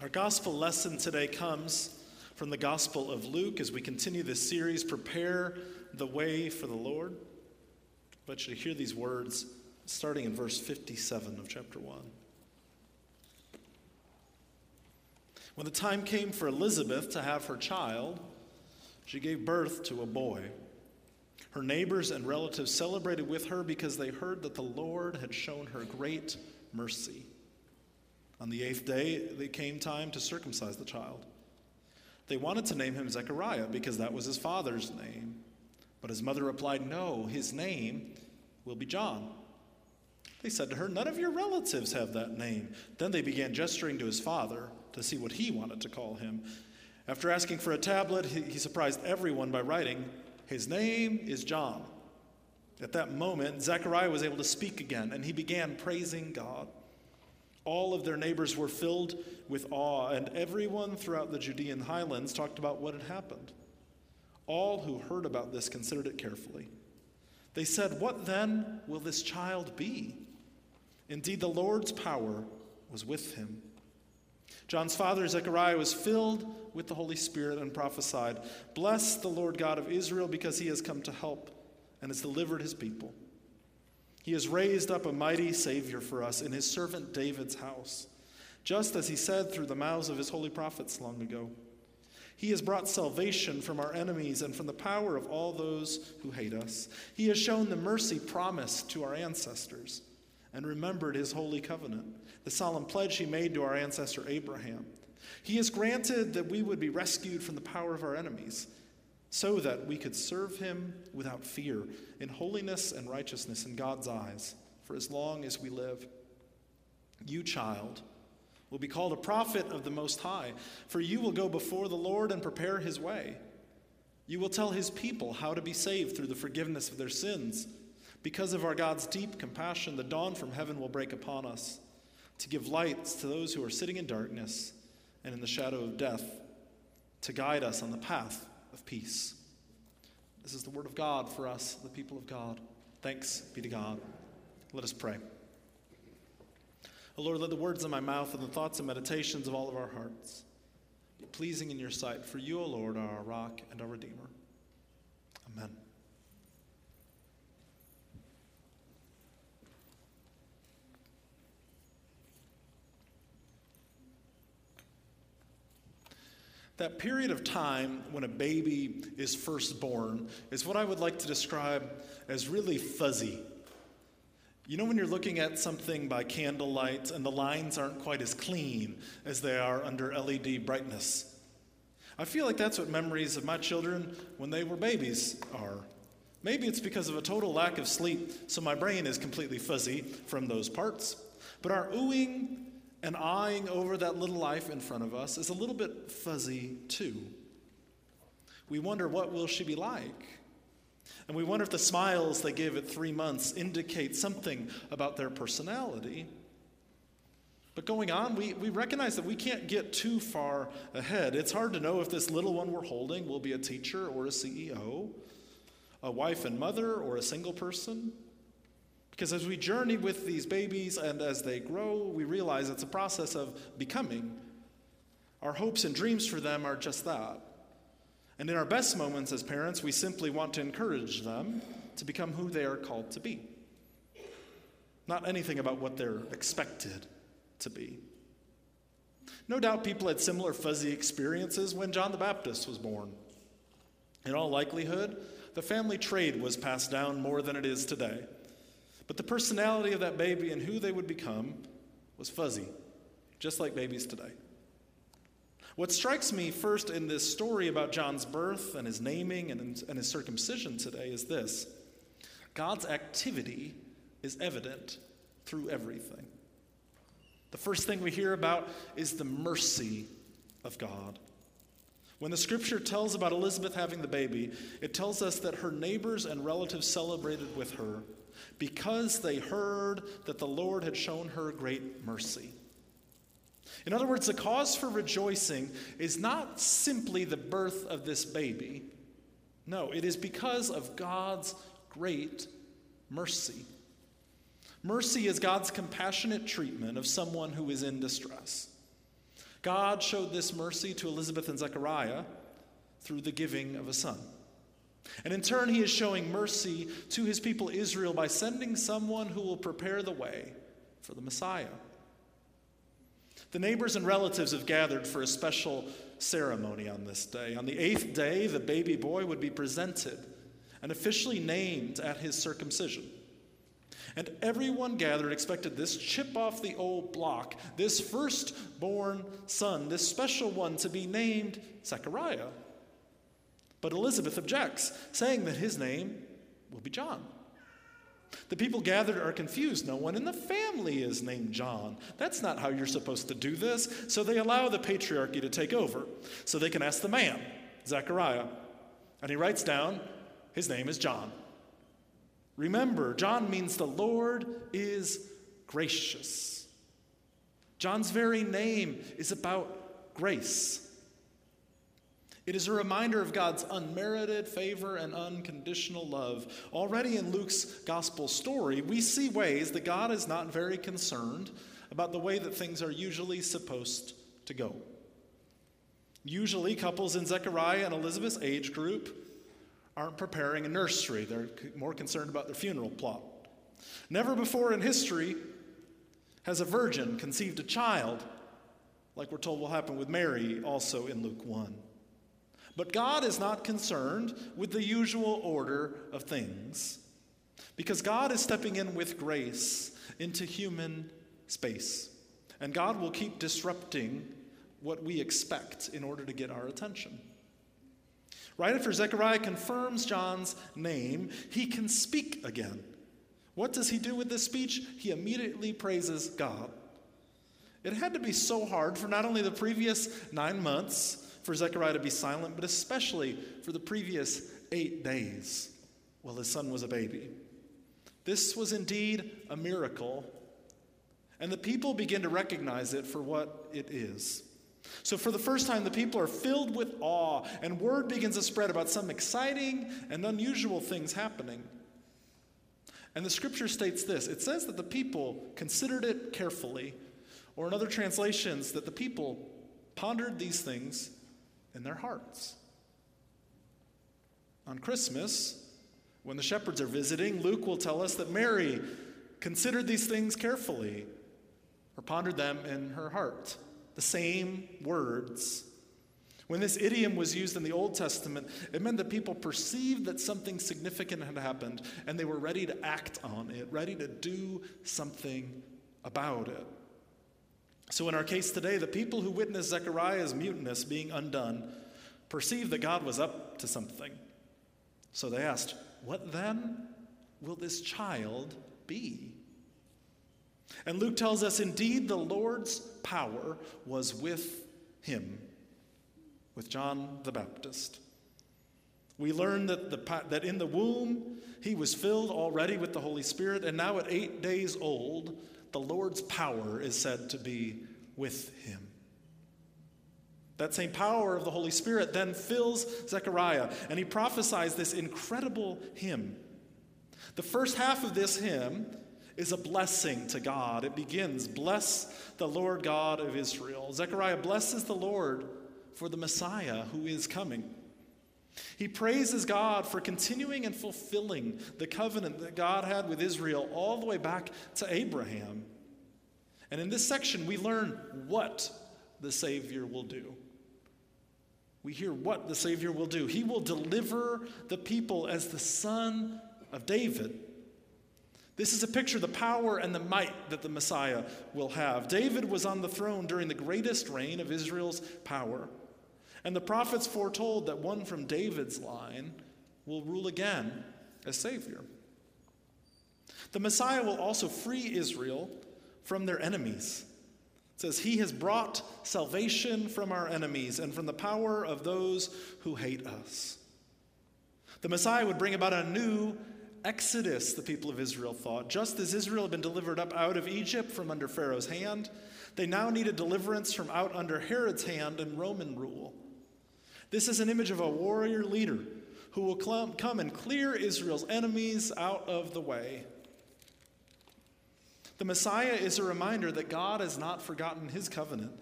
Our gospel lesson today comes from the Gospel of Luke as we continue this series, Prepare the Way for the Lord. I want you to hear these words starting in verse 57 of chapter 1. When the time came for Elizabeth to have her child, she gave birth to a boy. Her neighbors and relatives celebrated with her because they heard that the Lord had shown her great mercy. On the eighth day, they came time to circumcise the child. They wanted to name him Zechariah because that was his father's name. But his mother replied, No, his name will be John. They said to her, None of your relatives have that name. Then they began gesturing to his father to see what he wanted to call him. After asking for a tablet, he surprised everyone by writing, His name is John. At that moment, Zechariah was able to speak again, and he began praising God. All of their neighbors were filled with awe, and everyone throughout the Judean highlands talked about what had happened. All who heard about this considered it carefully. They said, What then will this child be? Indeed, the Lord's power was with him. John's father, Zechariah, was filled with the Holy Spirit and prophesied, Bless the Lord God of Israel, because he has come to help and has delivered his people. He has raised up a mighty Savior for us in his servant David's house, just as he said through the mouths of his holy prophets long ago. He has brought salvation from our enemies and from the power of all those who hate us. He has shown the mercy promised to our ancestors and remembered his holy covenant, the solemn pledge he made to our ancestor Abraham. He has granted that we would be rescued from the power of our enemies so that we could serve him without fear, in holiness and righteousness in God's eyes, for as long as we live. You, child, will be called a prophet of the Most High, for you will go before the Lord and prepare his way. You will tell his people how to be saved through the forgiveness of their sins. Because of our God's deep compassion, the dawn from heaven will break upon us to give lights to those who are sitting in darkness and in the shadow of death, to guide us on the path of peace. This is the word of God for us, the people of God. Thanks be to God. Let us pray. O Lord, let the words of my mouth and the thoughts and meditations of all of our hearts be pleasing in your sight, for you, O Lord, are our rock and our Redeemer. Amen. That period of time when a baby is first born is what I would like to describe as really fuzzy. You know, when you're looking at something by candlelight and the lines aren't quite as clean as they are under LED brightness. I feel like that's what memories of my children when they were babies are. Maybe it's because of a total lack of sleep, so my brain is completely fuzzy from those parts. But our oohing and eyeing over that little life in front of us is a little bit fuzzy too. We wonder what will she be like? And we wonder if the smiles they give at 3 months indicate something about their personality. But going on, we, we recognize that we can't get too far ahead. It's hard to know if this little one we're holding will be a teacher or a CEO, a wife and mother or a single person. Because as we journey with these babies and as they grow, we realize it's a process of becoming. Our hopes and dreams for them are just that. And in our best moments as parents, we simply want to encourage them to become who they are called to be. Not anything about what they're expected to be. No doubt people had similar fuzzy experiences when John the Baptist was born. In all likelihood, the family trade was passed down more than it is today. But the personality of that baby and who they would become was fuzzy, just like babies today. What strikes me first in this story about John's birth and his naming and, and his circumcision today is this God's activity is evident through everything. The first thing we hear about is the mercy of God. When the scripture tells about Elizabeth having the baby, it tells us that her neighbors and relatives celebrated with her because they heard that the Lord had shown her great mercy. In other words, the cause for rejoicing is not simply the birth of this baby. No, it is because of God's great mercy. Mercy is God's compassionate treatment of someone who is in distress. God showed this mercy to Elizabeth and Zechariah through the giving of a son. And in turn, he is showing mercy to his people Israel by sending someone who will prepare the way for the Messiah. The neighbors and relatives have gathered for a special ceremony on this day. On the eighth day, the baby boy would be presented and officially named at his circumcision. And everyone gathered expected this chip off the old block, this firstborn son, this special one, to be named Zechariah. But Elizabeth objects, saying that his name will be John. The people gathered are confused. No one in the family is named John. That's not how you're supposed to do this. So they allow the patriarchy to take over so they can ask the man, Zechariah. And he writes down, his name is John. Remember, John means the Lord is gracious. John's very name is about grace. It is a reminder of God's unmerited favor and unconditional love. Already in Luke's gospel story, we see ways that God is not very concerned about the way that things are usually supposed to go. Usually, couples in Zechariah and Elizabeth's age group aren't preparing a nursery, they're more concerned about their funeral plot. Never before in history has a virgin conceived a child, like we're told will happen with Mary also in Luke 1. But God is not concerned with the usual order of things because God is stepping in with grace into human space. And God will keep disrupting what we expect in order to get our attention. Right after Zechariah confirms John's name, he can speak again. What does he do with this speech? He immediately praises God. It had to be so hard for not only the previous nine months, for Zechariah to be silent, but especially for the previous eight days while his son was a baby. This was indeed a miracle, and the people begin to recognize it for what it is. So, for the first time, the people are filled with awe, and word begins to spread about some exciting and unusual things happening. And the scripture states this it says that the people considered it carefully, or in other translations, that the people pondered these things in their hearts. On Christmas, when the shepherds are visiting, Luke will tell us that Mary considered these things carefully or pondered them in her heart. The same words. When this idiom was used in the Old Testament, it meant that people perceived that something significant had happened and they were ready to act on it, ready to do something about it. So, in our case today, the people who witnessed Zechariah's mutinous being undone perceived that God was up to something. So they asked, What then will this child be? And Luke tells us, Indeed, the Lord's power was with him, with John the Baptist. We learn that, the, that in the womb he was filled already with the Holy Spirit, and now at eight days old, the Lord's power is said to be with him. That same power of the Holy Spirit then fills Zechariah, and he prophesies this incredible hymn. The first half of this hymn is a blessing to God. It begins, Bless the Lord God of Israel. Zechariah blesses the Lord for the Messiah who is coming. He praises God for continuing and fulfilling the covenant that God had with Israel all the way back to Abraham. And in this section, we learn what the Savior will do. We hear what the Savior will do. He will deliver the people as the Son of David. This is a picture of the power and the might that the Messiah will have. David was on the throne during the greatest reign of Israel's power. And the prophets foretold that one from David's line will rule again as Savior. The Messiah will also free Israel from their enemies. It says, He has brought salvation from our enemies and from the power of those who hate us. The Messiah would bring about a new exodus, the people of Israel thought. Just as Israel had been delivered up out of Egypt from under Pharaoh's hand, they now needed deliverance from out under Herod's hand and Roman rule. This is an image of a warrior leader who will come and clear Israel's enemies out of the way. The Messiah is a reminder that God has not forgotten his covenant.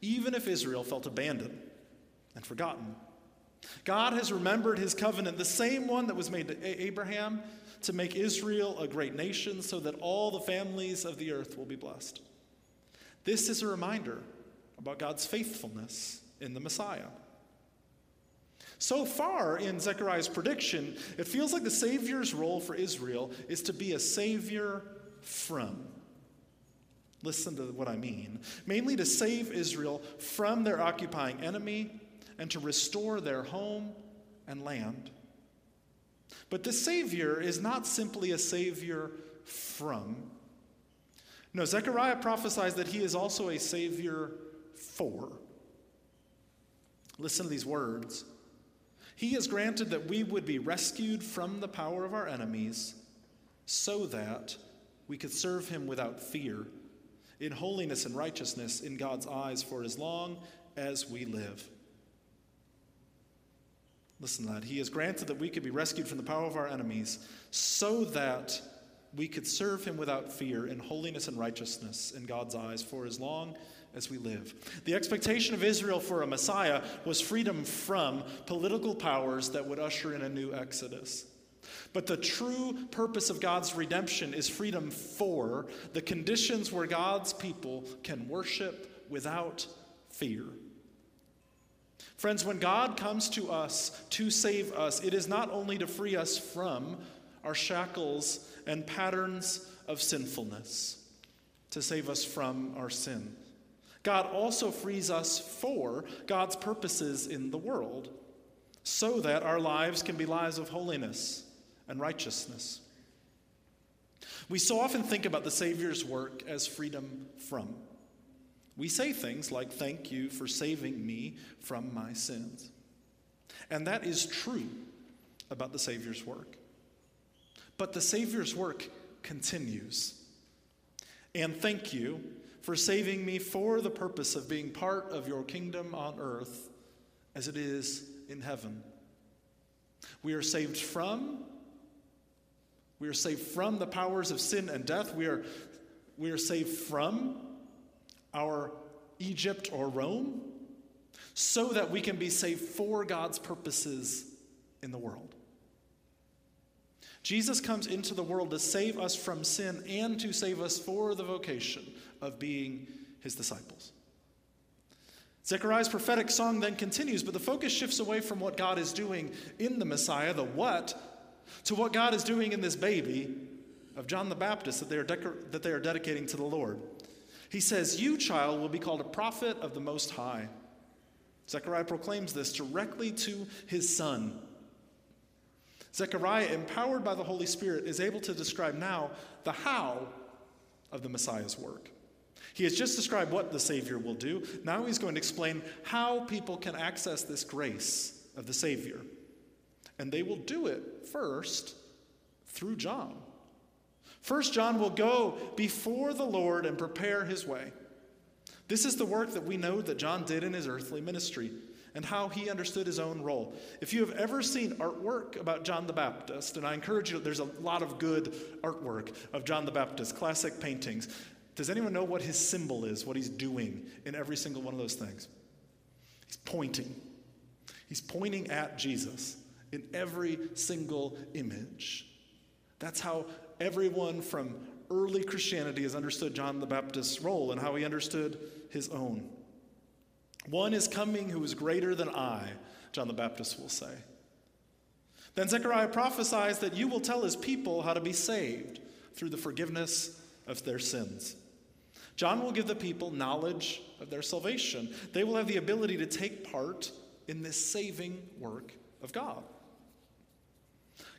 even if Israel felt abandoned and forgotten. God has remembered his covenant, the same one that was made to Abraham to make Israel a great nation so that all the families of the earth will be blessed. This is a reminder about God's faithfulness in the Messiah. So far in Zechariah's prediction, it feels like the Savior's role for Israel is to be a Savior from. Listen to what I mean. Mainly to save Israel from their occupying enemy and to restore their home and land. But the Savior is not simply a Savior from. No, Zechariah prophesies that he is also a Savior for. Listen to these words. He has granted that we would be rescued from the power of our enemies so that we could serve him without fear, in holiness and righteousness in God's eyes for as long as we live. Listen that. He has granted that we could be rescued from the power of our enemies so that we could serve him without fear in holiness and righteousness in God's eyes for as long as we live. The expectation of Israel for a Messiah was freedom from political powers that would usher in a new Exodus. But the true purpose of God's redemption is freedom for the conditions where God's people can worship without fear. Friends, when God comes to us to save us, it is not only to free us from our shackles and patterns of sinfulness, to save us from our sin. God also frees us for God's purposes in the world so that our lives can be lives of holiness and righteousness. We so often think about the Savior's work as freedom from. We say things like, Thank you for saving me from my sins. And that is true about the Savior's work. But the Savior's work continues. And thank you for saving me for the purpose of being part of your kingdom on earth as it is in heaven. We are saved from we are saved from the powers of sin and death. We are, we are saved from our Egypt or Rome so that we can be saved for God's purposes in the world. Jesus comes into the world to save us from sin and to save us for the vocation of being his disciples. Zechariah's prophetic song then continues, but the focus shifts away from what God is doing in the Messiah, the what, to what God is doing in this baby of John the Baptist that they are, that they are dedicating to the Lord. He says, You, child, will be called a prophet of the Most High. Zechariah proclaims this directly to his son. Zechariah, empowered by the Holy Spirit, is able to describe now the how of the Messiah's work. He has just described what the Savior will do. Now he's going to explain how people can access this grace of the Savior. And they will do it first through John. First, John will go before the Lord and prepare his way. This is the work that we know that John did in his earthly ministry and how he understood his own role. If you have ever seen artwork about John the Baptist, and I encourage you, there's a lot of good artwork of John the Baptist, classic paintings. Does anyone know what his symbol is, what he's doing in every single one of those things? He's pointing. He's pointing at Jesus in every single image. That's how everyone from early Christianity has understood John the Baptist's role and how he understood his own. One is coming who is greater than I, John the Baptist will say. Then Zechariah prophesies that you will tell his people how to be saved through the forgiveness of their sins. John will give the people knowledge of their salvation. They will have the ability to take part in this saving work of God.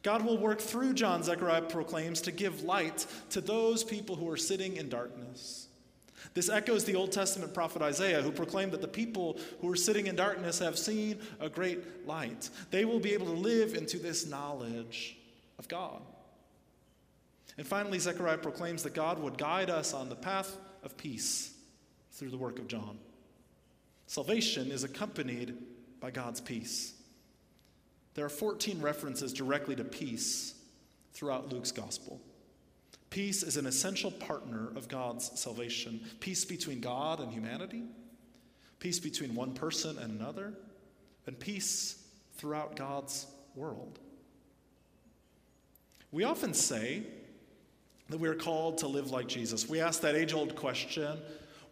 God will work through John, Zechariah proclaims, to give light to those people who are sitting in darkness. This echoes the Old Testament prophet Isaiah, who proclaimed that the people who are sitting in darkness have seen a great light. They will be able to live into this knowledge of God. And finally, Zechariah proclaims that God would guide us on the path of peace through the work of John. Salvation is accompanied by God's peace. There are 14 references directly to peace throughout Luke's gospel. Peace is an essential partner of God's salvation. Peace between God and humanity, peace between one person and another, and peace throughout God's world. We often say that we are called to live like Jesus. We ask that age old question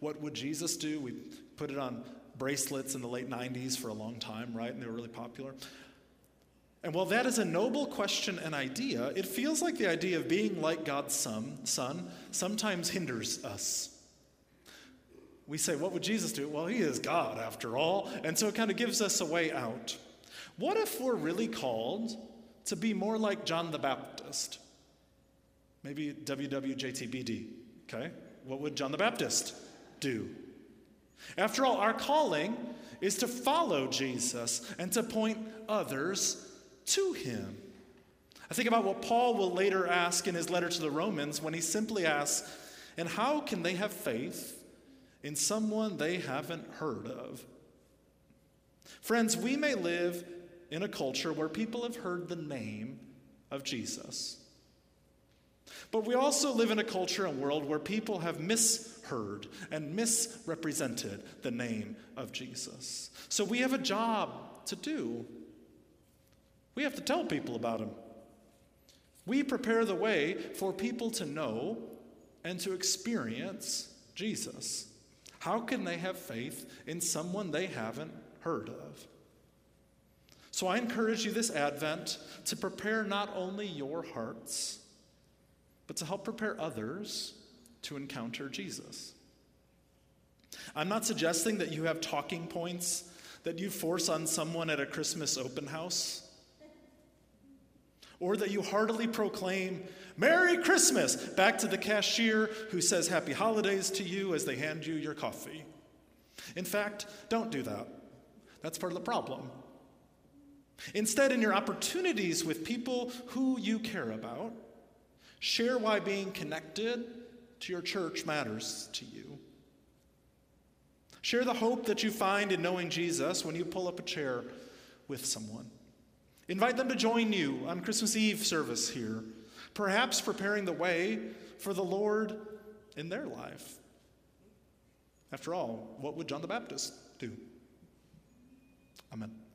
what would Jesus do? We put it on bracelets in the late 90s for a long time, right? And they were really popular. And while that is a noble question and idea, it feels like the idea of being like God's son, son sometimes hinders us. We say, What would Jesus do? Well, he is God after all. And so it kind of gives us a way out. What if we're really called to be more like John the Baptist? Maybe WWJTBD, okay? What would John the Baptist do? After all, our calling is to follow Jesus and to point others to him. I think about what Paul will later ask in his letter to the Romans when he simply asks, And how can they have faith in someone they haven't heard of? Friends, we may live in a culture where people have heard the name of Jesus. But we also live in a culture and world where people have misheard and misrepresented the name of Jesus. So we have a job to do. We have to tell people about him. We prepare the way for people to know and to experience Jesus. How can they have faith in someone they haven't heard of? So I encourage you this Advent to prepare not only your hearts, but to help prepare others to encounter Jesus. I'm not suggesting that you have talking points that you force on someone at a Christmas open house, or that you heartily proclaim, Merry Christmas, back to the cashier who says Happy Holidays to you as they hand you your coffee. In fact, don't do that. That's part of the problem. Instead, in your opportunities with people who you care about, Share why being connected to your church matters to you. Share the hope that you find in knowing Jesus when you pull up a chair with someone. Invite them to join you on Christmas Eve service here, perhaps preparing the way for the Lord in their life. After all, what would John the Baptist do? Amen.